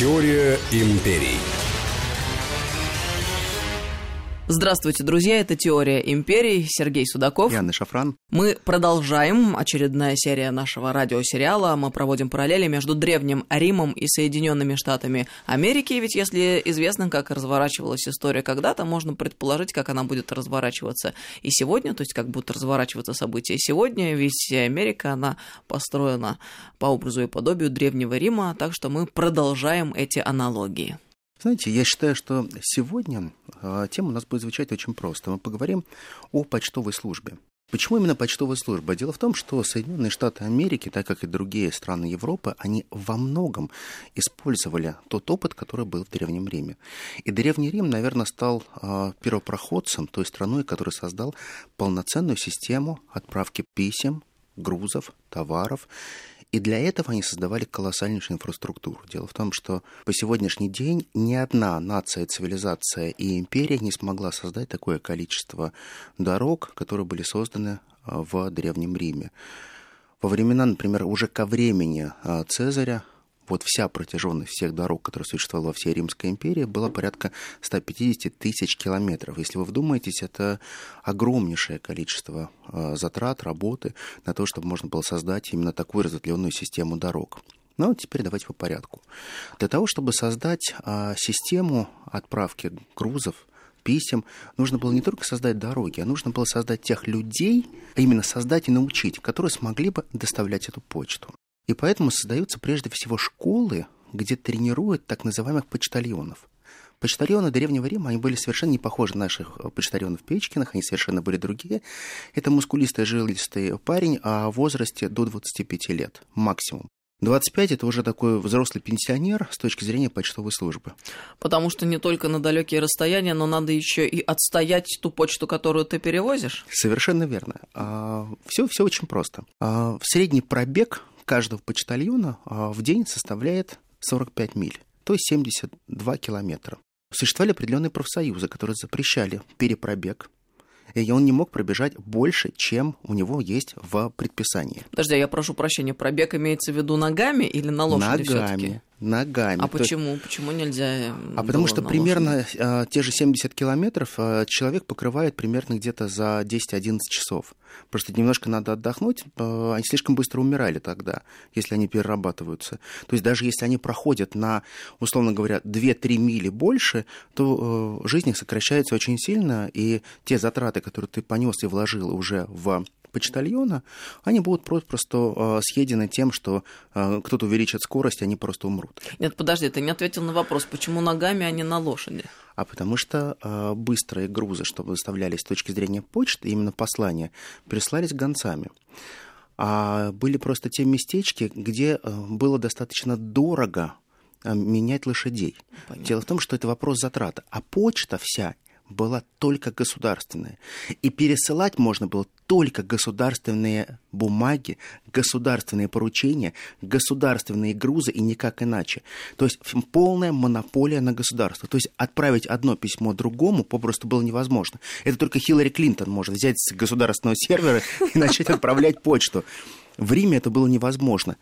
Теория империй. Здравствуйте, друзья, это «Теория империй», Сергей Судаков. И Анна Шафран. Мы продолжаем очередная серия нашего радиосериала. Мы проводим параллели между Древним Римом и Соединенными Штатами Америки, ведь если известно, как разворачивалась история когда-то, можно предположить, как она будет разворачиваться и сегодня, то есть как будут разворачиваться события сегодня, ведь Америка, она построена по образу и подобию Древнего Рима, так что мы продолжаем эти аналогии. Знаете, я считаю, что сегодня э, тема у нас будет звучать очень просто. Мы поговорим о почтовой службе. Почему именно почтовая служба? Дело в том, что Соединенные Штаты Америки, так как и другие страны Европы, они во многом использовали тот опыт, который был в Древнем Риме. И Древний Рим, наверное, стал э, первопроходцем той страной, который создал полноценную систему отправки писем, грузов, товаров и для этого они создавали колоссальнейшую инфраструктуру. Дело в том, что по сегодняшний день ни одна нация, цивилизация и империя не смогла создать такое количество дорог, которые были созданы а, в Древнем Риме. Во времена, например, уже ко времени а, Цезаря вот вся протяженность всех дорог, которые существовала во всей Римской империи, была порядка 150 тысяч километров. Если вы вдумаетесь, это огромнейшее количество э, затрат, работы на то, чтобы можно было создать именно такую разветвленную систему дорог. Ну, вот теперь давайте по порядку. Для того, чтобы создать а, систему отправки грузов, писем, нужно было не только создать дороги, а нужно было создать тех людей, а именно создать и научить, которые смогли бы доставлять эту почту. И поэтому создаются прежде всего школы, где тренируют так называемых почтальонов. Почтальоны Древнего Рима, они были совершенно не похожи на наших почтальонов Печкиных, они совершенно были другие. Это мускулистый, жилистый парень о возрасте до 25 лет максимум. 25 это уже такой взрослый пенсионер с точки зрения почтовой службы. Потому что не только на далекие расстояния, но надо еще и отстоять ту почту, которую ты перевозишь. Совершенно верно. Все, а, все очень просто. А, в средний пробег каждого почтальона а, в день составляет 45 миль, то есть 72 километра. Существовали определенные профсоюзы, которые запрещали перепробег, и он не мог пробежать больше, чем у него есть в предписании. Подожди, я прошу прощения, пробег имеется в виду ногами или на лошади Ногами ногами. А почему? Есть... Почему нельзя? А потому что примерно а, те же 70 километров а, человек покрывает примерно где-то за 10-11 часов. Просто немножко надо отдохнуть. А, они слишком быстро умирали тогда, если они перерабатываются. То есть даже если они проходят на, условно говоря, 2-3 мили больше, то жизнь их сокращается очень сильно, и те затраты, которые ты понес и вложил уже в почтальона, они будут просто э, съедены тем, что э, кто-то увеличит скорость, они просто умрут. Нет, подожди, ты не ответил на вопрос, почему ногами, а не на лошади? А потому что э, быстрые грузы, чтобы доставлялись с точки зрения почты, именно послания, прислались гонцами. А были просто те местечки, где э, было достаточно дорого менять лошадей. Понятно. Дело в том, что это вопрос затрат. А почта вся была только государственная. И пересылать можно было только государственные бумаги, государственные поручения, государственные грузы и никак иначе. То есть полная монополия на государство. То есть отправить одно письмо другому попросту было невозможно. Это только Хиллари Клинтон может взять с государственного сервера и начать отправлять почту. В Риме это было невозможно.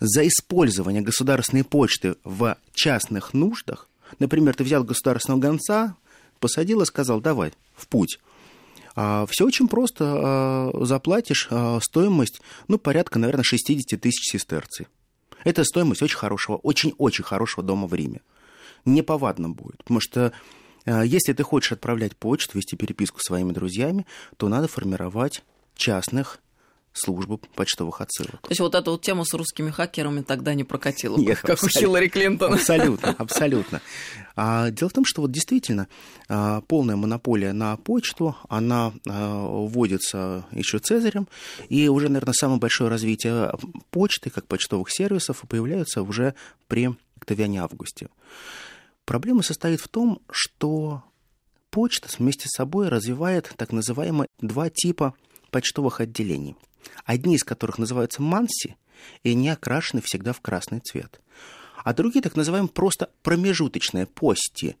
За использование государственной почты в частных нуждах, например, ты взял государственного гонца, посадил и сказал, давай, в путь. А, все очень просто. А, заплатишь а, стоимость, ну, порядка, наверное, 60 тысяч сестерций. Это стоимость очень хорошего, очень-очень хорошего дома в Риме. Неповадно будет, потому что если ты хочешь отправлять почту, вести переписку с своими друзьями, то надо формировать частных службу почтовых отсылок. То есть вот эту вот тему с русскими хакерами тогда не прокатила, Нет, как у Хиллари Клинтон. Абсолютно, абсолютно. А, дело в том, что вот действительно а, полная монополия на почту, она а, вводится еще Цезарем, и уже, наверное, самое большое развитие почты, как почтовых сервисов, появляется уже при Октавиане Августе. Проблема состоит в том, что почта вместе с собой развивает так называемые два типа почтовых отделений – одни из которых называются манси, и они окрашены всегда в красный цвет. А другие так называемые просто промежуточные пости.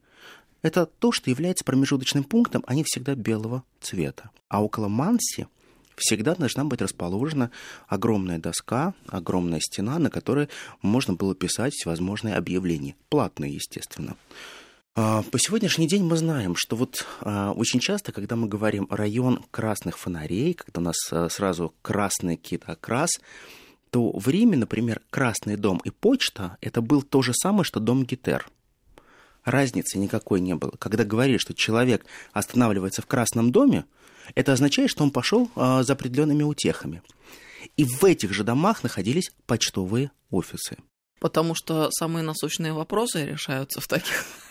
Это то, что является промежуточным пунктом, они всегда белого цвета. А около манси всегда должна быть расположена огромная доска, огромная стена, на которой можно было писать всевозможные объявления, платные, естественно. А, по сегодняшний день мы знаем, что вот а, очень часто, когда мы говорим район красных фонарей, когда у нас а, сразу красный какие-то окрас, то в Риме, например, Красный дом и почта – это был то же самое, что дом Гитер. Разницы никакой не было. Когда говорили, что человек останавливается в Красном доме, это означает, что он пошел за определенными утехами. И в этих же домах находились почтовые офисы. Потому что самые насущные вопросы решаются в таких.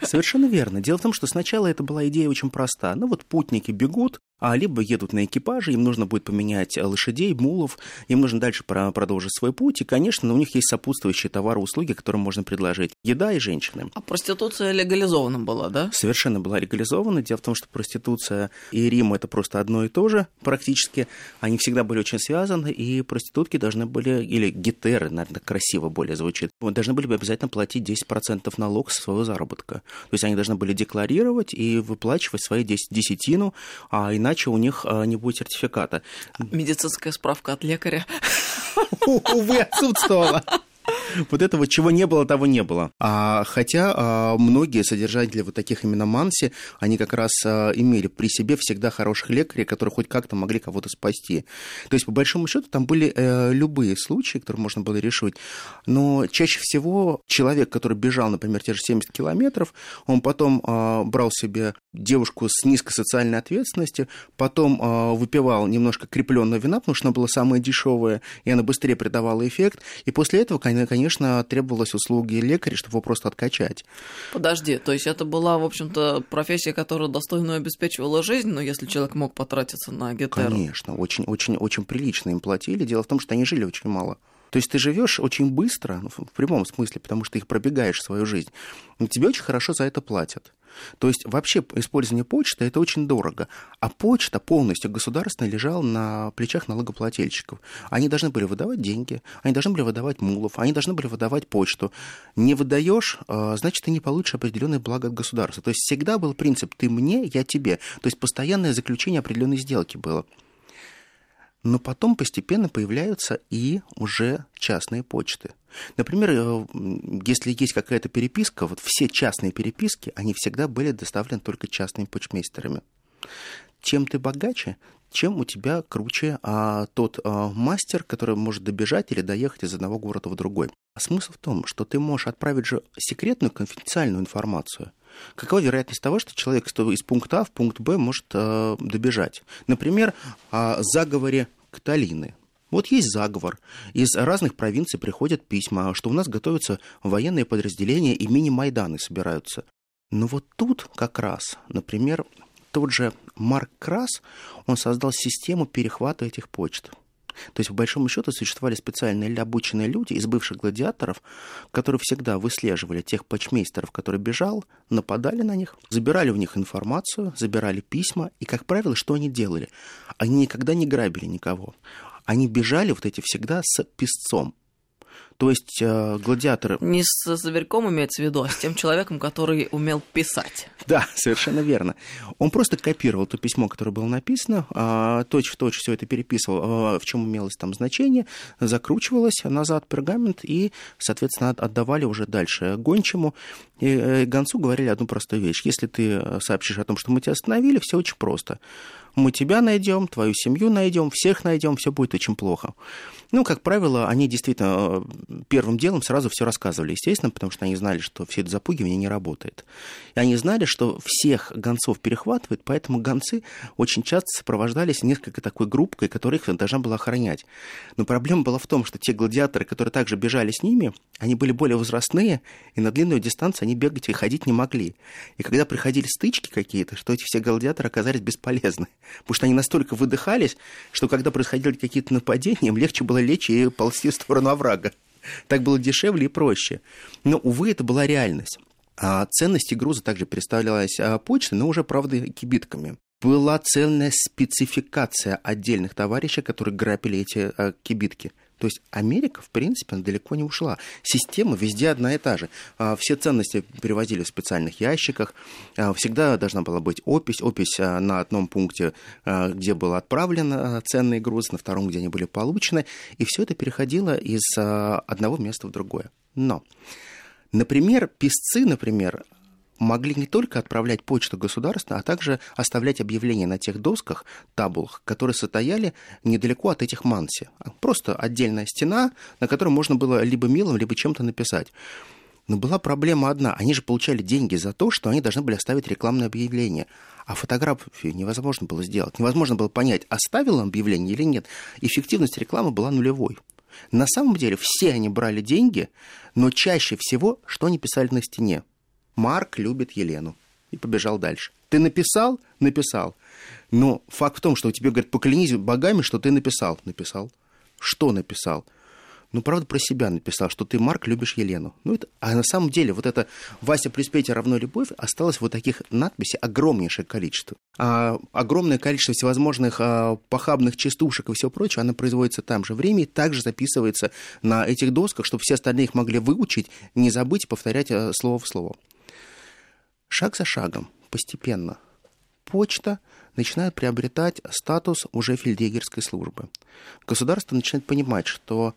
Совершенно верно. Дело в том, что сначала это была идея очень проста. Ну вот путники бегут, а либо едут на экипаже, им нужно будет поменять лошадей, мулов, им нужно дальше продолжить свой путь, и, конечно, у них есть сопутствующие товары, услуги, которые можно предложить. Еда и женщины. А проституция легализована была, да? Совершенно была легализована. Дело в том, что проституция и Рим – это просто одно и то же практически. Они всегда были очень связаны, и проститутки должны были, или гетеры, наверное, красиво более звучит, должны были бы обязательно платить 10% налог со своего заработка. То есть они должны были декларировать и выплачивать свои десятину, а иначе у них а, не будет сертификата. Медицинская справка от лекаря. Увы, отсутствовала. Вот этого чего не было, того не было. А, хотя а, многие содержатели вот таких именно Манси, они как раз а, имели при себе всегда хороших лекарей, которые хоть как-то могли кого-то спасти. То есть, по большому счету, там были э, любые случаи, которые можно было решить. Но чаще всего человек, который бежал, например, те же 70 километров, он потом а, брал себе девушку с низкой социальной ответственностью, потом а, выпивал немножко крепленного вина, потому что она была самая дешевая, и она быстрее придавала эффект. И после этого, конечно, требовалось услуги лекаря, чтобы его просто откачать. Подожди, то есть это была, в общем-то, профессия, которая достойно обеспечивала жизнь, но если человек мог потратиться на гетеру? Конечно, очень-очень-очень прилично им платили. Дело в том, что они жили очень мало. То есть ты живешь очень быстро, ну, в прямом смысле, потому что ты их пробегаешь свою жизнь. Но тебе очень хорошо за это платят. То есть вообще использование почты это очень дорого. А почта полностью государственная лежала на плечах налогоплательщиков. Они должны были выдавать деньги, они должны были выдавать мулов, они должны были выдавать почту. Не выдаешь, а, значит, ты не получишь определенные блага от государства. То есть всегда был принцип «ты мне, я тебе». То есть постоянное заключение определенной сделки было. Но потом постепенно появляются и уже частные почты. Например, э, если есть какая-то переписка, вот все частные переписки, они всегда были доставлены только частными почтмейстерами. Чем ты богаче, чем у тебя круче а, тот а, мастер, который может добежать или доехать из одного города в другой. А смысл в том, что ты можешь отправить же секретную конфиденциальную информацию. Какова вероятность того, что человек из пункта А в пункт Б может а, добежать? Например, о заговоре Каталины. Вот есть заговор. Из разных провинций приходят письма, что у нас готовятся военные подразделения и мини-майданы собираются. Но вот тут как раз, например, тот же Марк Крас, он создал систему перехвата этих почт. То есть, в большом счету, существовали специальные обученные люди из бывших гладиаторов, которые всегда выслеживали тех почмейстеров, который бежал, нападали на них, забирали у них информацию, забирали письма, и, как правило, что они делали? Они никогда не грабили никого. Они бежали вот эти всегда с песцом. То есть э, гладиаторы... Не с зверьком имеется в виду, а с тем человеком, который умел писать. Да, совершенно верно. Он просто копировал то письмо, которое было написано, э, точь-в-точь все это переписывал, э, в чем имелось там значение, закручивалось назад пергамент и, соответственно, отдавали уже дальше гончему. И э, гонцу говорили одну простую вещь. Если ты сообщишь о том, что мы тебя остановили, все очень просто мы тебя найдем, твою семью найдем, всех найдем, все будет очень плохо. Ну, как правило, они действительно э, первым делом сразу все рассказывали, естественно, потому что они знали, что все это запугивание не работает. И они знали, что всех гонцов перехватывают, поэтому гонцы очень часто сопровождались несколько такой группкой, которая их должна была охранять. Но проблема была в том, что те гладиаторы, которые также бежали с ними, они были более возрастные, и на длинную дистанцию они бегать и ходить не могли. И когда приходили стычки какие-то, что эти все гладиаторы оказались бесполезны. Потому что они настолько выдыхались, что когда происходили какие-то нападения, им легче было лечь и ползти в сторону оврага. Так было дешевле и проще. Но, увы, это была реальность. А ценности груза также представлялась а, почтой, но уже, правда, кибитками. Была цельная спецификация отдельных товарищей, которые грабили эти а, кибитки. То есть Америка, в принципе, далеко не ушла. Система везде одна и та же. А, все ценности перевозили в специальных ящиках. А, всегда должна была быть опись. Опись а, на одном пункте, где был отправлен ценный груз, на втором, где они были получены. И все это переходило из одного места в другое. Но, например, писцы, например, могли не только отправлять почту государства, а также оставлять объявления на тех досках, табулах, которые состояли недалеко от этих манси. Просто отдельная стена, на которой можно было либо милым, либо чем-то написать. Но была проблема одна. Они же получали деньги за то, что они должны были оставить рекламное объявление. А фотографию невозможно было сделать. Невозможно было понять, оставил он объявление или нет. Эффективность рекламы была нулевой. На самом деле все они брали деньги, но чаще всего, что они писали на стене – Марк любит Елену. И побежал дальше. Ты написал? Написал. Но факт в том, что тебе говорят, поклянись богами, что ты написал. Написал. Что написал? Ну, правда, про себя написал, что ты, Марк, любишь Елену. Ну, это, а на самом деле вот это «Вася плюс Петя равно любовь» осталось вот таких надписей огромнейшее количество. А, огромное количество всевозможных а, похабных частушек и все прочее, оно производится там же время и также записывается на этих досках, чтобы все остальные их могли выучить, не забыть повторять а, слово в слово. Шаг за шагом, постепенно, почта начинает приобретать статус уже фельдъегерской службы. Государство начинает понимать, что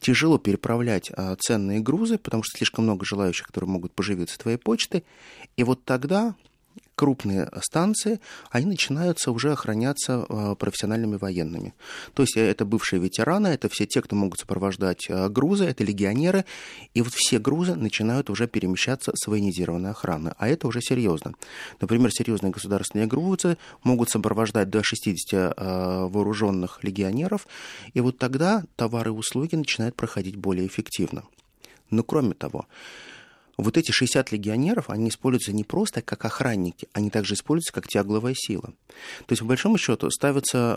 тяжело переправлять а, ценные грузы, потому что слишком много желающих, которые могут поживиться твоей почтой. И вот тогда крупные станции, они начинаются уже охраняться э, профессиональными военными. То есть э, это бывшие ветераны, это все те, кто могут сопровождать э, грузы, это легионеры, и вот все грузы начинают уже перемещаться с военизированной охраны, а это уже серьезно. Например, серьезные государственные грузы могут сопровождать до 60 вооруженных легионеров, и вот тогда товары и услуги начинают проходить более эффективно. Но кроме того, вот эти 60 легионеров, они используются не просто как охранники, они также используются как тягловая сила. То есть, по большому счету, ставятся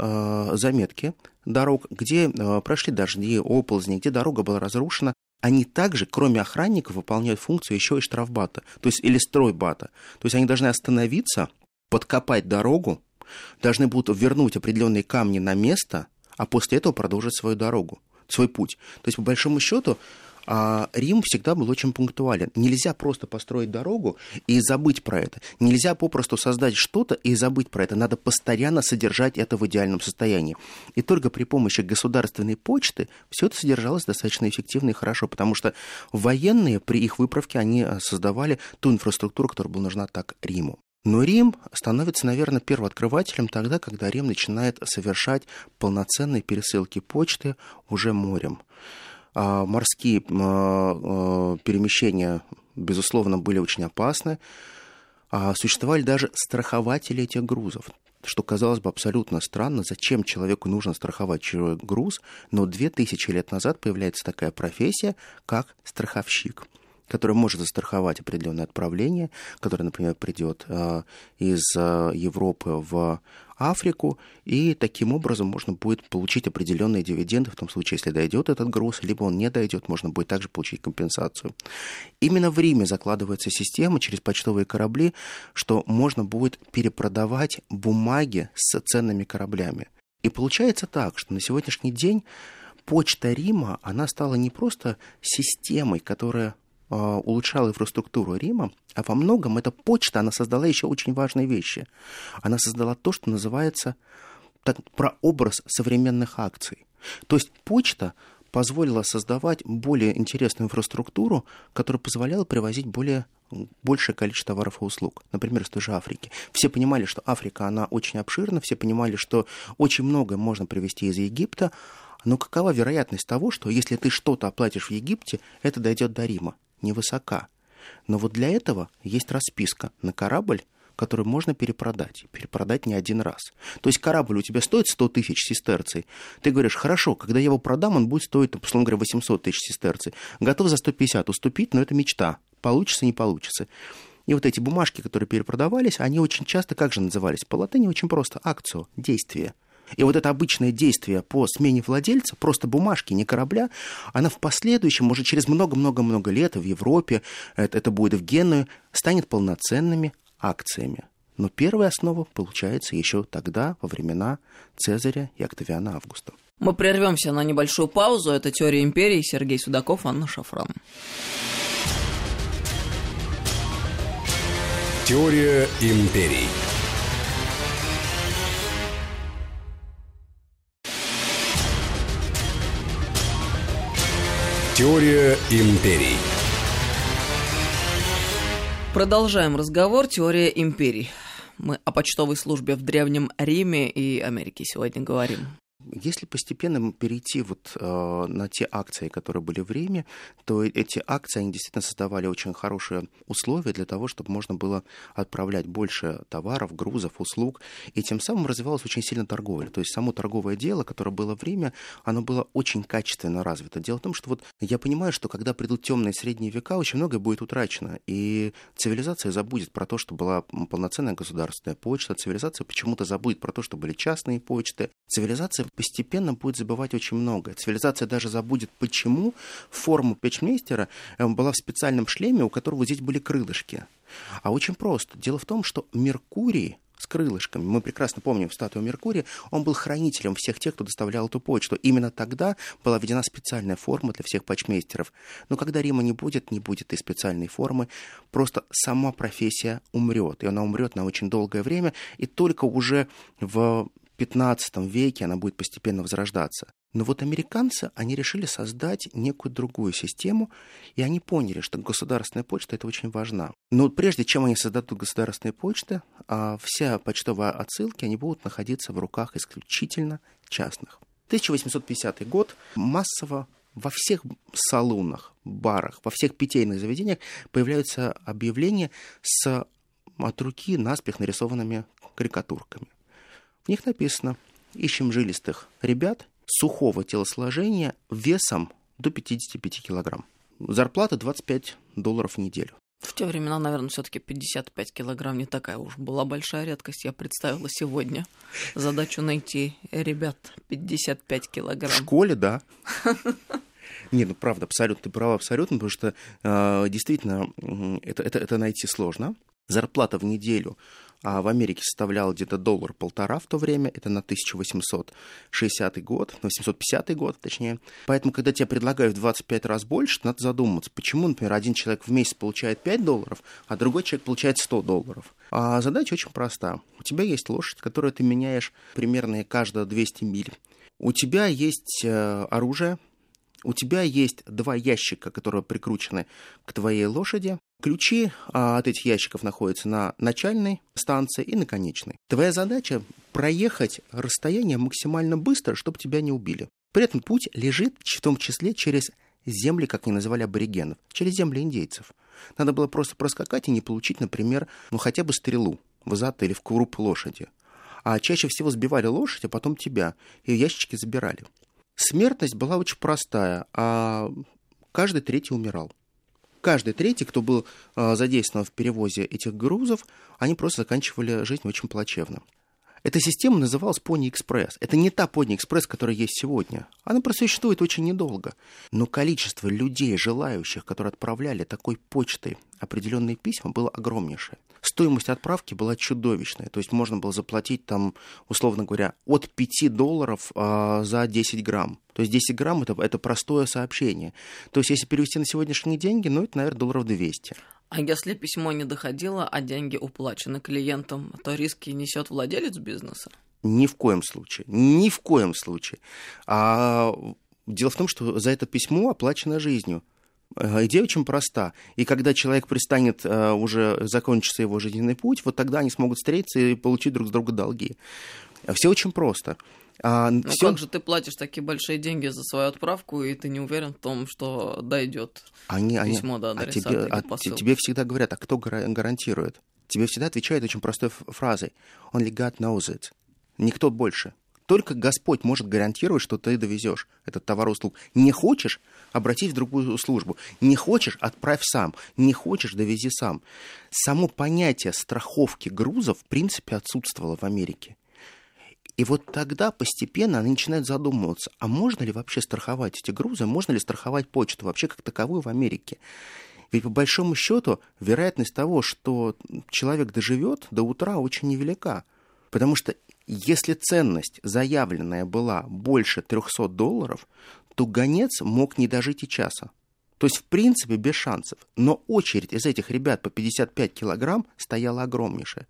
э, заметки дорог, где э, прошли дожди, оползни, где дорога была разрушена. Они также, кроме охранников, выполняют функцию еще и штрафбата, то есть или стройбата. То есть они должны остановиться, подкопать дорогу, должны будут вернуть определенные камни на место, а после этого продолжить свою дорогу, свой путь. То есть, по большому счету, а Рим всегда был очень пунктуален. Нельзя просто построить дорогу и забыть про это. Нельзя попросту создать что-то и забыть про это. Надо постоянно содержать это в идеальном состоянии. И только при помощи государственной почты все это содержалось достаточно эффективно и хорошо, потому что военные при их выправке, они э, создавали ту инфраструктуру, которая была нужна так Риму. Но Рим становится, наверное, первооткрывателем тогда, когда Рим начинает совершать полноценные пересылки почты уже морем. А морские а, перемещения, безусловно, были очень опасны. А существовали даже страхователи этих грузов что казалось бы абсолютно странно, зачем человеку нужно страховать чужой груз, но две тысячи лет назад появляется такая профессия, как страховщик который может застраховать определенное отправление, которое, например, придет из Европы в Африку, и таким образом можно будет получить определенные дивиденды в том случае, если дойдет этот груз, либо он не дойдет, можно будет также получить компенсацию. Именно в Риме закладывается система через почтовые корабли, что можно будет перепродавать бумаги с ценными кораблями. И получается так, что на сегодняшний день почта Рима, она стала не просто системой, которая улучшала инфраструктуру Рима, а во многом эта почта, она создала еще очень важные вещи. Она создала то, что называется так, прообраз современных акций. То есть почта позволила создавать более интересную инфраструктуру, которая позволяла привозить более большее количество товаров и услуг, например, из той же Африки. Все понимали, что Африка, она очень обширна, все понимали, что очень много можно привезти из Египта, но какова вероятность того, что если ты что-то оплатишь в Египте, это дойдет до Рима? Невысока. Но вот для этого есть расписка на корабль, который можно перепродать. Перепродать не один раз. То есть корабль у тебя стоит 100 тысяч сестерций. Ты говоришь, хорошо, когда я его продам, он будет стоить, условно говоря, 800 тысяч сестерций. Готов за 150 уступить, но это мечта. Получится, не получится. И вот эти бумажки, которые перепродавались, они очень часто, как же назывались? По латыни очень просто. Акцию, действие. И вот это обычное действие по смене владельца, просто бумажки, не корабля, она в последующем, может, через много-много-много лет в Европе, это, это будет в Геную, станет полноценными акциями. Но первая основа получается еще тогда, во времена Цезаря и Октавиана Августа. Мы прервемся на небольшую паузу. Это «Теория империи». Сергей Судаков, Анна Шафран. Теория империй. Теория империй. Продолжаем разговор. Теория империй. Мы о почтовой службе в Древнем Риме и Америке сегодня говорим. Если постепенно перейти вот э, на те акции, которые были в Риме, то эти акции, они действительно создавали очень хорошие условия для того, чтобы можно было отправлять больше товаров, грузов, услуг, и тем самым развивалась очень сильно торговля. То есть само торговое дело, которое было в Риме, оно было очень качественно развито. Дело в том, что вот я понимаю, что когда придут темные средние века, очень многое будет утрачено, и цивилизация забудет про то, что была полноценная государственная почта, цивилизация почему-то забудет про то, что были частные почты, цивилизация постепенно будет забывать очень многое. Цивилизация даже забудет, почему форма печмейстера э, была в специальном шлеме, у которого здесь были крылышки. А очень просто. Дело в том, что Меркурий с крылышками. Мы прекрасно помним статую Меркурия. Он был хранителем всех тех, кто доставлял эту почту. Именно тогда была введена специальная форма для всех почмейстеров. Но когда Рима не будет, не будет и специальной формы. Просто сама профессия умрет. И она умрет на очень долгое время. И только уже в 15 веке она будет постепенно возрождаться. Но вот американцы, они решили создать некую другую систему, и они поняли, что государственная почта это очень важна. Но прежде чем они создадут государственные почты, а вся почтовая отсылки, они будут находиться в руках исключительно частных. 1850 год массово во всех салонах, барах, во всех питейных заведениях появляются объявления с от руки наспех нарисованными карикатурками. В них написано «Ищем жилистых ребят сухого телосложения весом до 55 килограмм. Зарплата 25 долларов в неделю. В те времена, наверное, все-таки 55 килограмм не такая уж была большая редкость. Я представила сегодня задачу найти ребят 55 килограмм. В школе, да. Не, ну правда, абсолютно, ты права абсолютно, потому что э, действительно это, это, это найти сложно. Зарплата в неделю а в Америке составляла где-то доллар-полтора в то время, это на 1860 год, на 850 год, точнее. Поэтому, когда тебе предлагают в 25 раз больше, надо задуматься, почему, например, один человек в месяц получает 5 долларов, а другой человек получает 100 долларов. А задача очень проста. У тебя есть лошадь, которую ты меняешь примерно каждые 200 миль. У тебя есть э, оружие, у тебя есть два ящика, которые прикручены к твоей лошади. Ключи а, от этих ящиков находятся на начальной станции и на конечной. Твоя задача проехать расстояние максимально быстро, чтобы тебя не убили. При этом путь лежит в том числе через земли, как они называли аборигенов, через земли индейцев. Надо было просто проскакать и не получить, например, ну хотя бы стрелу в зад или в круп лошади. А чаще всего сбивали лошадь, а потом тебя, и ящички забирали. Смертность была очень простая, а каждый третий умирал. Каждый третий, кто был э, задействован в перевозе этих грузов, они просто заканчивали жизнь очень плачевно. Эта система называлась Pony Express. Это не та Pony Express, которая есть сегодня. Она просуществует очень недолго. Но количество людей, желающих, которые отправляли такой почтой определенные письма, было огромнейшее. Стоимость отправки была чудовищная. То есть можно было заплатить там, условно говоря, от 5 долларов а, за 10 грамм. То есть 10 грамм это, это простое сообщение. То есть если перевести на сегодняшние деньги, ну это, наверное, долларов 200. А если письмо не доходило, а деньги уплачены клиентам, то риски несет владелец бизнеса? Ни в коем случае. Ни в коем случае. А дело в том, что за это письмо оплачено жизнью. Э, идея очень проста. И когда человек пристанет, э, уже закончится его жизненный путь, вот тогда они смогут встретиться и получить друг с друга долги. Все очень просто. А, ну всё... как же ты платишь такие большие деньги за свою отправку, и ты не уверен в том, что дойдет они, письмо они, до адресата а тебе, а тебе всегда говорят, а кто гарантирует? Тебе всегда отвечают очень простой фразой. Only God knows it. Никто больше. Только Господь может гарантировать, что ты довезешь этот товар услуг. Не хочешь, обратись в другую службу. Не хочешь, отправь сам. Не хочешь, довези сам. Само понятие страховки грузов в принципе отсутствовало в Америке. И вот тогда постепенно они начинают задумываться, а можно ли вообще страховать эти грузы, можно ли страховать почту вообще как таковую в Америке. Ведь по большому счету вероятность того, что человек доживет до утра, очень невелика. Потому что если ценность заявленная была больше 300 долларов, то гонец мог не дожить и часа. То есть, в принципе, без шансов. Но очередь из этих ребят по 55 килограмм стояла огромнейшая.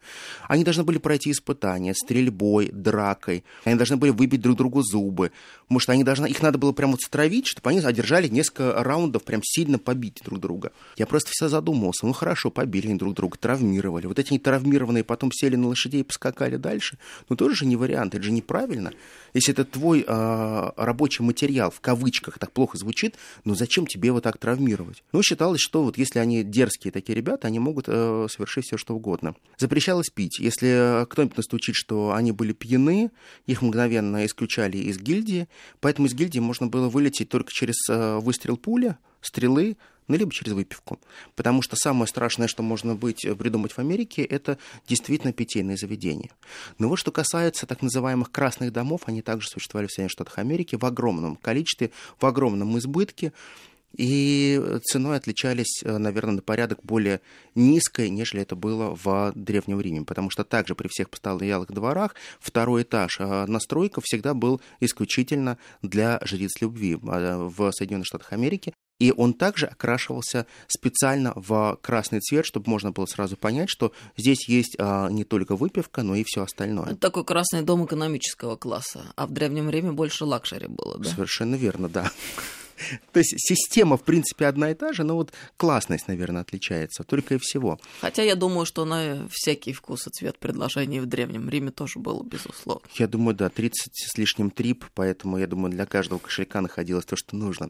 Они должны были пройти испытания стрельбой, дракой. Они должны были выбить друг другу зубы. Может, они должны, их надо было прям вот стравить, чтобы они одержали несколько раундов, прям сильно побить друг друга. Я просто все задумывался. Ну, хорошо, побили они друг друга, травмировали. Вот эти травмированные потом сели на лошадей и поскакали дальше. Ну, тоже же не вариант, это же неправильно. Если это твой э, рабочий материал, в кавычках, так плохо звучит, ну, зачем тебе его так травмировать. Ну, считалось, что вот если они дерзкие такие ребята, они могут э, совершить все, что угодно. Запрещалось пить. Если кто-нибудь настучит, что они были пьяны, их мгновенно исключали из гильдии, поэтому из гильдии можно было вылететь только через э, выстрел пули, стрелы, ну, либо через выпивку. Потому что самое страшное, что можно быть, э, придумать в Америке, это действительно питейные заведения. Но вот что касается так называемых красных домов, они также существовали в Соединенных Штатах Америки в огромном количестве, в огромном избытке и ценой отличались, э, наверное, на порядок более низкой, нежели это было в Древнем Риме, потому что также при всех постоялых дворах второй этаж э, настройка всегда был исключительно для жриц любви э, в Соединенных Штатах Америки, и он также окрашивался специально в красный цвет, чтобы можно было сразу понять, что здесь есть а, не только выпивка, но и все остальное. Это такой красный дом экономического класса, а в Древнем Риме больше luxury было, да? Совершенно верно, да. То есть система, в принципе, одна и та же, но вот классность, наверное, отличается, только и всего. Хотя я думаю, что на всякий вкус и цвет предложений в Древнем Риме тоже было, безусловно. Я думаю, да, 30 с лишним трип, поэтому, я думаю, для каждого кошелька находилось то, что нужно.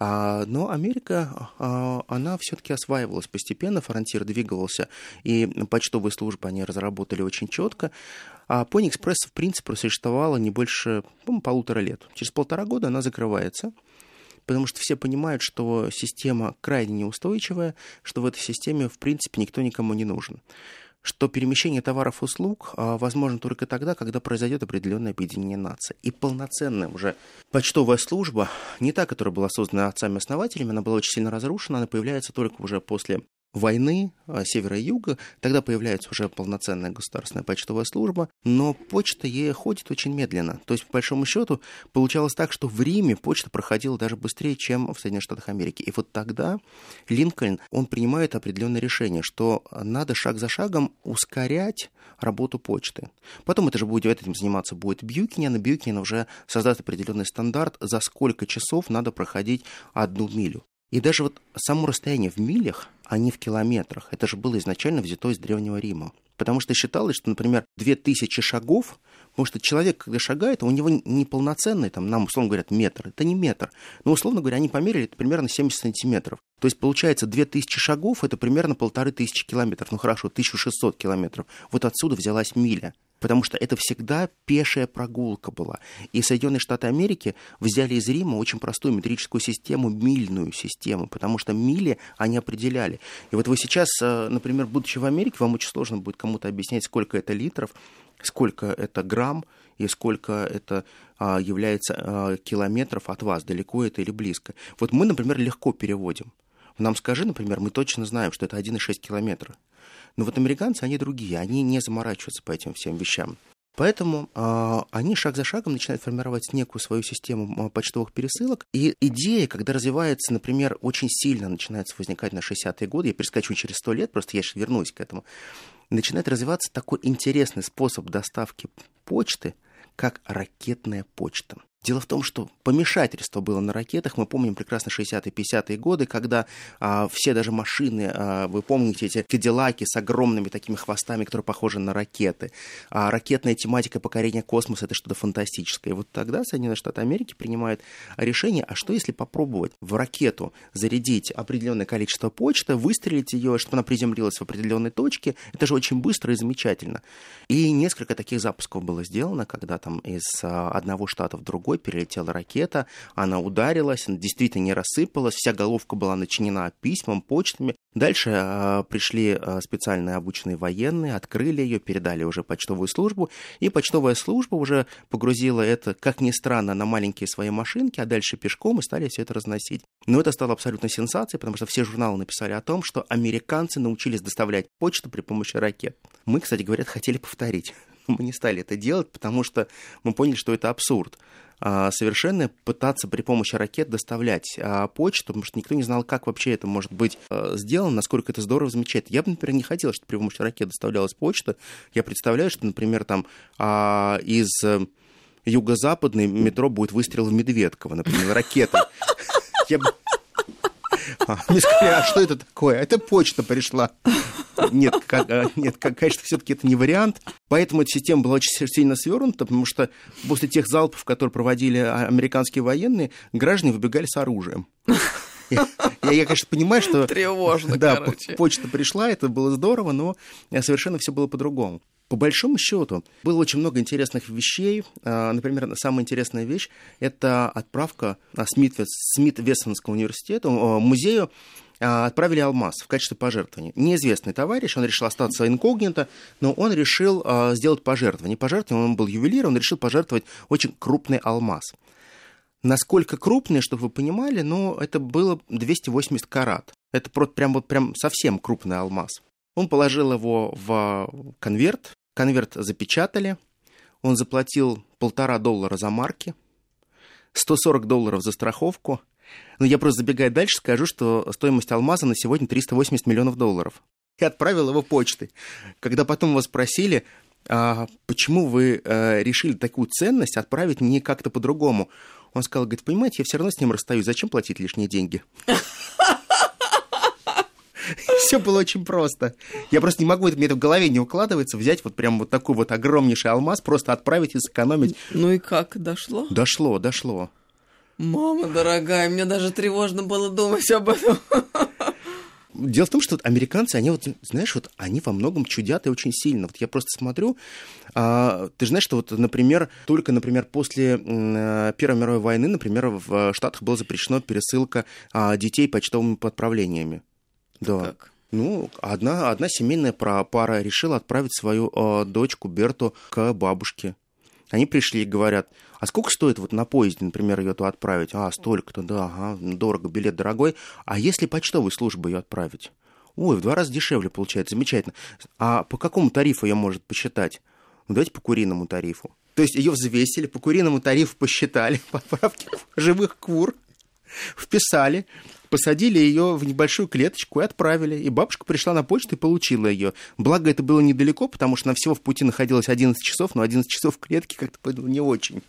А, но Америка, а, она все-таки осваивалась постепенно, фронтир двигался, и почтовые службы они разработали очень четко. А Pony Express, в принципе, просуществовала не больше ну, полутора лет. Через полтора года она закрывается потому что все понимают, что система крайне неустойчивая, что в этой системе, в принципе, никто никому не нужен что перемещение товаров и услуг а, возможно только тогда, когда произойдет определенное объединение наций. И полноценная уже почтовая служба, не та, которая была создана отцами-основателями, она была очень сильно разрушена, она появляется только уже после войны а, севера и юга, тогда появляется уже полноценная государственная почтовая служба, но почта ей ходит очень медленно. То есть, по большому счету, получалось так, что в Риме почта проходила даже быстрее, чем в Соединенных Штатах Америки. И вот тогда Линкольн, он принимает определенное решение, что надо шаг за шагом ускорять работу почты. Потом это же будет, этим заниматься будет Бьюкинен, и Бьюкинен уже создаст определенный стандарт, за сколько часов надо проходить одну милю. И даже вот само расстояние в милях, а не в километрах, это же было изначально взято из Древнего Рима. Потому что считалось, что, например, 2000 шагов, потому что человек, когда шагает, у него неполноценный, там, нам, условно говорят, метр. Это не метр. Но, условно говоря, они померили это примерно 70 сантиметров. То есть, получается, 2000 шагов – это примерно полторы тысячи километров. Ну, хорошо, 1600 километров. Вот отсюда взялась миля потому что это всегда пешая прогулка была. И Соединенные Штаты Америки взяли из Рима очень простую метрическую систему, мильную систему, потому что мили они определяли. И вот вы сейчас, э, например, будучи в Америке, вам очень сложно будет кому-то объяснять, сколько это литров, сколько это грамм и сколько это а, является а, километров от вас, далеко это или близко. Вот мы, например, легко переводим. Нам скажи, например, мы точно знаем, что это 1,6 километра. Но вот американцы, они другие, они не заморачиваются по этим всем вещам. Поэтому э, они шаг за шагом начинают формировать некую свою систему почтовых пересылок. И идея, когда развивается, например, очень сильно начинается возникать на 60-е годы, я перескочу через 100 лет, просто я вернусь к этому, начинает развиваться такой интересный способ доставки почты, как ракетная почта. Дело в том, что помешательство было на ракетах. Мы помним прекрасно 60-е, 50-е годы, когда а, все даже машины, а, вы помните эти кадиллаки с огромными такими хвостами, которые похожи на ракеты. А ракетная тематика покорения космоса – это что-то фантастическое. И вот тогда Соединенные Штаты Америки принимают решение, а что если попробовать в ракету зарядить определенное количество почты, выстрелить ее, чтобы она приземлилась в определенной точке. Это же очень быстро и замечательно. И несколько таких запусков было сделано, когда там из а, одного штата в другой другой перелетела ракета, она ударилась, она действительно не рассыпалась, вся головка была начинена письмом, почтами. Дальше э, пришли э, специальные обученные военные, открыли ее, передали уже почтовую службу, и почтовая служба уже погрузила это, как ни странно, на маленькие свои машинки, а дальше пешком и стали все это разносить. Но это стало абсолютно сенсацией, потому что все журналы написали о том, что американцы научились доставлять почту при помощи ракет. Мы, кстати, говорят, хотели повторить. Мы не стали это делать, потому что мы поняли, что это абсурд. А, совершенно пытаться при помощи ракет доставлять а, почту, потому что никто не знал, как вообще это может быть а, сделано, насколько это здорово, замечательно. Я бы, например, не хотел, чтобы при помощи ракет доставлялась почта. Я представляю, что, например, там из э, юго-западной метро будет выстрел в Медведково, например, ракета. Я бы мне сказали, а что это такое? Это почта пришла. Нет, как, а, нет, конечно, все-таки это не вариант. Поэтому эта система была очень сильно свернута, потому что после тех залпов, которые проводили а, американские военные, граждане выбегали с оружием. Я, я, конечно, понимаю, что... Тревожно, Да, короче. почта пришла, это было здорово, но совершенно все было по-другому. По большому счету, было очень много интересных вещей. А, например, самая интересная вещь – это отправка Смит-Вессонского университета, музею, а, отправили алмаз в качестве пожертвования. Неизвестный товарищ, он решил остаться инкогнито, но он решил а, сделать пожертвование. Пожертвование, он был ювелир, он решил пожертвовать очень крупный алмаз. Насколько крупный, чтобы вы понимали, ну, это было 280 карат. Это прям вот прям совсем крупный алмаз. Он положил его в конверт, конверт запечатали, он заплатил полтора доллара за марки, 140 долларов за страховку. Но я просто забегая дальше, скажу, что стоимость алмаза на сегодня 380 миллионов долларов. И отправил его почтой. Когда потом его спросили, а почему вы э, решили такую ценность отправить не как-то по-другому, он сказал, говорит, понимаете, я все равно с ним расстаюсь, зачем платить лишние деньги? Все было очень просто. Я просто не могу, мне это в голове не укладывается, взять вот прям вот такой вот огромнейший алмаз, просто отправить и сэкономить. Ну и как, дошло? Дошло, дошло. Мама дорогая, мне даже тревожно было думать об этом. Дело в том, что американцы, они вот, знаешь, вот они во многом чудят и очень сильно. Вот я просто смотрю, а, ты же знаешь, что вот, например, только, например, после Первой мировой войны, например, в Штатах была запрещена пересылка а, детей почтовыми подправлениями. Да. Как? Ну, одна, одна семейная пара решила отправить свою э, дочку Берту к бабушке. Они пришли и говорят, а сколько стоит вот на поезде, например, ее туда отправить? А, столько-то, да, ага, дорого, билет дорогой. А если почтовой службой ее отправить? Ой, в два раза дешевле получается, замечательно. А по какому тарифу ее может посчитать? Ну, давайте по куриному тарифу. То есть ее взвесили, по куриному тарифу посчитали, поправки живых кур, вписали, посадили ее в небольшую клеточку и отправили. И бабушка пришла на почту и получила ее. Благо, это было недалеко, потому что на всего в пути находилось 11 часов, но 11 часов в клетке как-то было не очень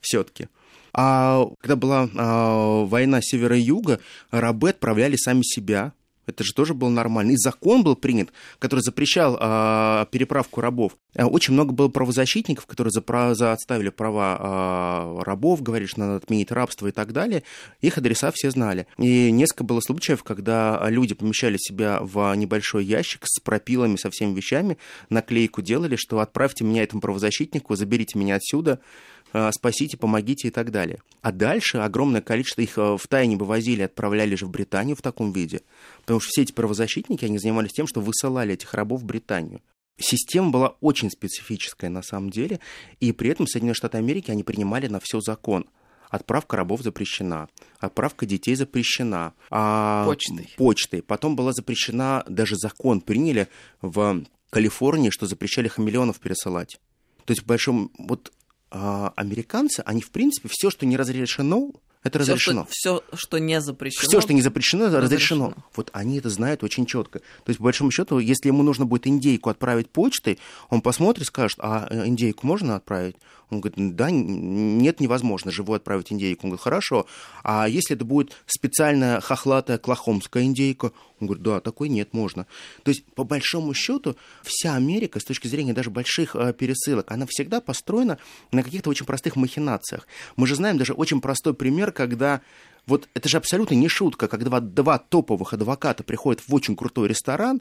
все-таки. А когда была а, война севера и юга, рабы отправляли сами себя это же тоже было нормально. И закон был принят, который запрещал э, переправку рабов. А, очень много было правозащитников, которые за, за отставили права э, рабов, говорили, что надо отменить рабство и так далее. Их адреса все знали. И несколько было случаев, когда люди помещали себя в небольшой ящик с пропилами, со всеми вещами, наклейку делали, что отправьте меня этому правозащитнику, заберите меня отсюда, Э, спасите, помогите и так далее. А дальше огромное количество их э, в тайне вывозили, отправляли же в Британию в таком виде. Потому что все эти правозащитники, они занимались тем, что высылали этих рабов в Британию. Система была очень специфическая на самом деле, и при этом Соединенные Штаты Америки, они принимали на все закон. Отправка рабов запрещена, отправка детей запрещена. А почтой. Почтой. Потом была запрещена, даже закон приняли в Калифорнии, что запрещали хамелеонов пересылать. То есть, в большом... Вот американцы, они, в принципе, все, что не разрешено, это все, разрешено. Что, все, что не запрещено. Все, что не запрещено, разрешено. разрешено. Вот они это знают очень четко. То есть, по большому счету, если ему нужно будет индейку отправить почтой, он посмотрит, скажет, а э, индейку можно отправить? Он говорит, да, нет, невозможно живую отправить индейку. Он говорит, хорошо. А если это будет специальная хохлатая клахомская индейка? Он говорит, да, такой нет, можно. То есть, по большому счету, вся Америка, с точки зрения даже больших э, пересылок, она всегда построена на каких-то очень простых махинациях. Мы же знаем даже очень простой пример, когда вот это же абсолютно не шутка, когда два топовых адвоката приходят в очень крутой ресторан,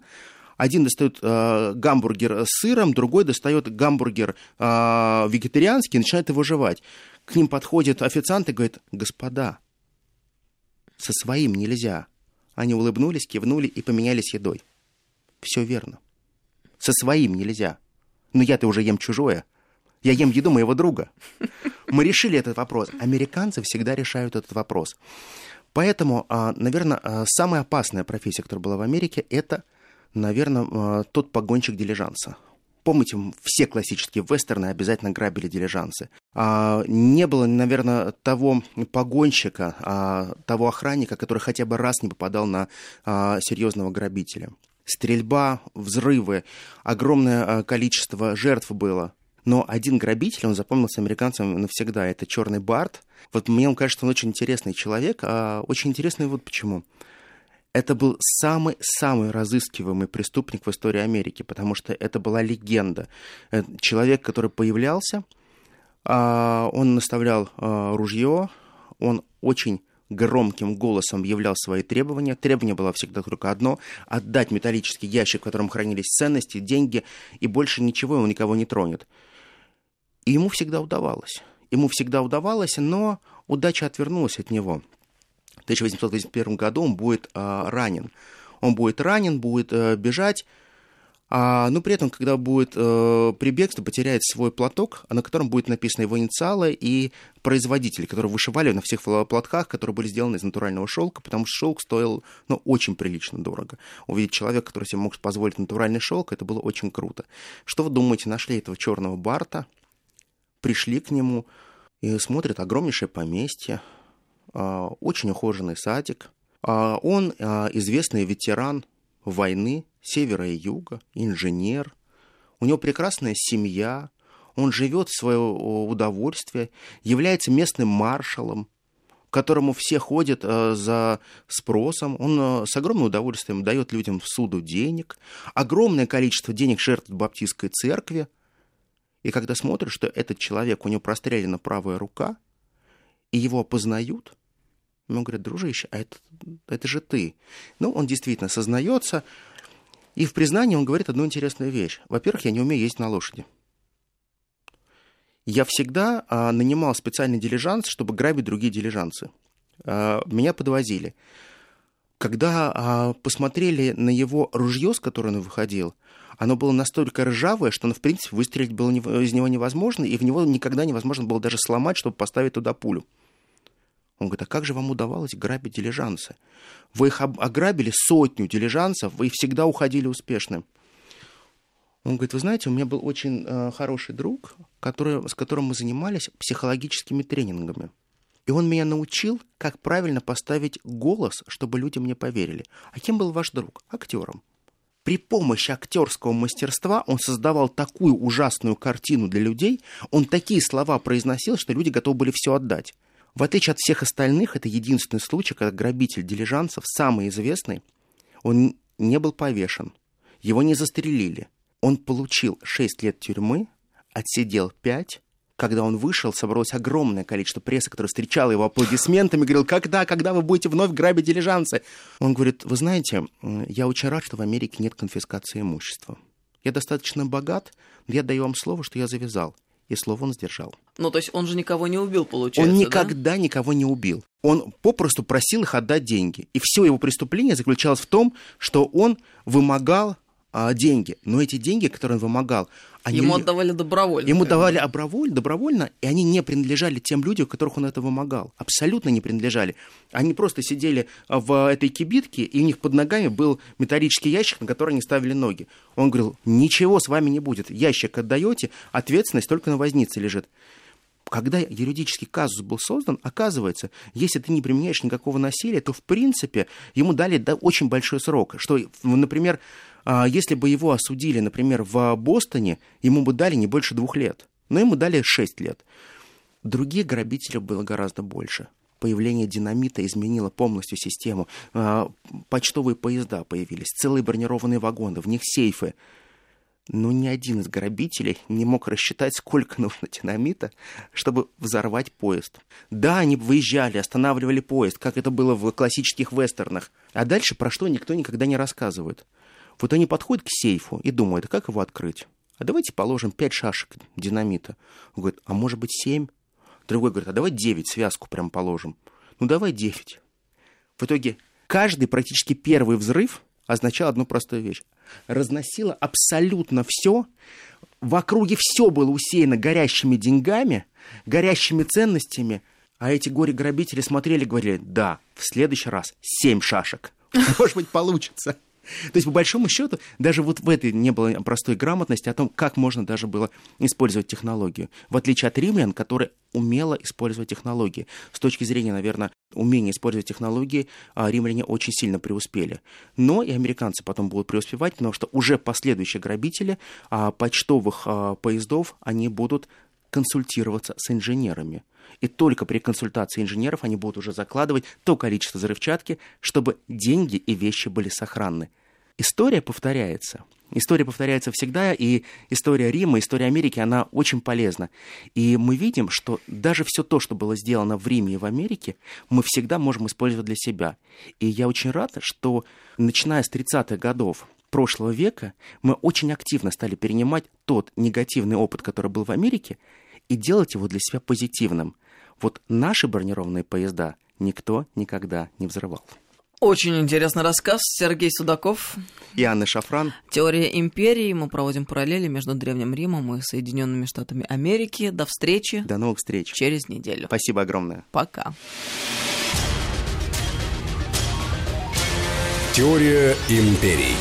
один достает э, гамбургер с сыром, другой достает гамбургер э, вегетарианский и начинает его жевать. К ним подходит официант и говорит, господа, со своим нельзя. Они улыбнулись, кивнули и поменялись едой. Все верно. Со своим нельзя. Но я-то уже ем чужое. Я ем еду моего друга. Мы решили этот вопрос. Американцы всегда решают этот вопрос. Поэтому, а, наверное, а, самая опасная профессия, которая была в Америке, это, наверное, а, тот погонщик дилижанса. Помните, все классические вестерны обязательно грабили дилижансы. А, не было, наверное, того погонщика, а, того охранника, который хотя бы раз не попадал на а, серьезного грабителя. Стрельба, взрывы, огромное а, количество жертв было. Но один грабитель, он запомнился американцам навсегда, это черный Барт. Вот мне он кажется, он очень интересный человек, а очень интересный вот почему это был самый-самый разыскиваемый преступник в истории Америки, потому что это была легенда. Э, человек, который появлялся, а, он наставлял а, ружье, он очень громким голосом являл свои требования. Требование было всегда только одно – отдать металлический ящик, в котором хранились ценности, деньги, и больше ничего, он никого не тронет. И ему всегда удавалось. Ему всегда удавалось, но удача отвернулась от него – в 1881 году он будет э, ранен. Он будет ранен, будет э, бежать, а, но при этом, когда будет э, при бегстве, потеряет свой платок, на котором будет написано его инициалы и производитель, которые вышивали на всех платках, которые были сделаны из натурального шелка, потому что шелк стоил ну, очень прилично дорого. Увидеть человека, который себе мог позволить натуральный шелк, это было очень круто. Что вы думаете, нашли этого черного Барта, пришли к нему и смотрят огромнейшее поместье, а, очень ухоженный садик. А, он а, известный ветеран войны севера и юга, инженер. У него прекрасная семья, он живет в свое удовольствие, является местным маршалом, к которому все ходят за спросом. Он с огромным удовольствием дает людям в суду денег. Огромное количество денег жертвует Баптистской церкви. И когда смотришь, что этот человек, у него прострелена правая рука, и его опознают, Ему говорят, дружище, а это, это же ты. Ну, он действительно сознается, и в признании он говорит одну интересную вещь. Во-первых, я не умею ездить на лошади. Я всегда а, нанимал специальный дилижанс, чтобы грабить другие дилижансы. А, меня подвозили. Когда а, посмотрели на его ружье, с которым он выходил, оно было настолько ржавое, что, ну, в принципе, выстрелить было из него невозможно, и в него никогда невозможно было даже сломать, чтобы поставить туда пулю. Он говорит, а как же вам удавалось грабить дилижансы? Вы их ограбили сотню дилижансов, вы всегда уходили успешным. Он говорит, вы знаете, у меня был очень э, хороший друг, который, с которым мы занимались психологическими тренингами. И он меня научил, как правильно поставить голос, чтобы люди мне поверили. А кем был ваш друг? Актером. При помощи актерского мастерства он создавал такую ужасную картину для людей, он такие слова произносил, что люди готовы были все отдать. В отличие от всех остальных, это единственный случай, когда грабитель дилижансов, самый известный, он не был повешен, его не застрелили. Он получил 6 лет тюрьмы, отсидел 5, когда он вышел, собралось огромное количество прессы, которое встречало его аплодисментами, говорил, когда, когда вы будете вновь грабить дилижансы? Он говорит, вы знаете, я очень рад, что в Америке нет конфискации имущества. Я достаточно богат, но я даю вам слово, что я завязал и слово он сдержал. Ну, то есть он же никого не убил, получается, Он никогда да? никого не убил. Он попросту просил их отдать деньги. И все его преступление заключалось в том, что он вымогал а, деньги. Но эти деньги, которые он вымогал, они... Ему отдавали добровольно. Ему давали добровольно, добровольно, и они не принадлежали тем людям, которых он это вымогал. Абсолютно не принадлежали. Они просто сидели в этой кибитке, и у них под ногами был металлический ящик, на который они ставили ноги. Он говорил, ничего с вами не будет. Ящик отдаете, ответственность только на вознице лежит когда юридический казус был создан, оказывается, если ты не применяешь никакого насилия, то, в принципе, ему дали да, очень большой срок. Что, например, а, если бы его осудили, например, в Бостоне, ему бы дали не больше двух лет. Но ему дали шесть лет. Других грабителей было гораздо больше. Появление динамита изменило полностью систему. А, почтовые поезда появились, целые бронированные вагоны, в них сейфы. Но ни один из грабителей не мог рассчитать, сколько нужно динамита, чтобы взорвать поезд. Да, они выезжали, останавливали поезд, как это было в классических вестернах. А дальше про что никто никогда не рассказывает. Вот они подходят к сейфу и думают, как его открыть? А давайте положим пять шашек динамита. Он говорит, а может быть семь? Другой говорит, а давай 9 связку прям положим. Ну давай 9. В итоге каждый практически первый взрыв означал одну простую вещь. Разносило абсолютно все, в округе все было усеяно горящими деньгами, горящими ценностями, а эти горе-грабители смотрели и говорили, да, в следующий раз семь шашек. Может быть, получится. То есть, по большому счету, даже вот в этой не было простой грамотности о том, как можно даже было использовать технологию. В отличие от римлян, которые умело использовать технологии. С точки зрения, наверное, умения использовать технологии, а, римляне очень сильно преуспели. Но и американцы потом будут преуспевать, потому что уже последующие грабители а, почтовых а, поездов, они будут консультироваться с инженерами. И только при консультации инженеров они будут уже закладывать то количество взрывчатки, чтобы деньги и вещи были сохранны. История повторяется. История повторяется всегда, и история Рима, история Америки, она очень полезна. И мы видим, что даже все то, что было сделано в Риме и в Америке, мы всегда можем использовать для себя. И я очень рад, что начиная с 30-х годов прошлого века мы очень активно стали перенимать тот негативный опыт, который был в Америке, и делать его для себя позитивным. Вот наши бронированные поезда никто никогда не взрывал. Очень интересный рассказ. Сергей Судаков. И Анна Шафран. Теория империи. Мы проводим параллели между Древним Римом и Соединенными Штатами Америки. До встречи. До новых встреч. Через неделю. Спасибо огромное. Пока. Теория империй.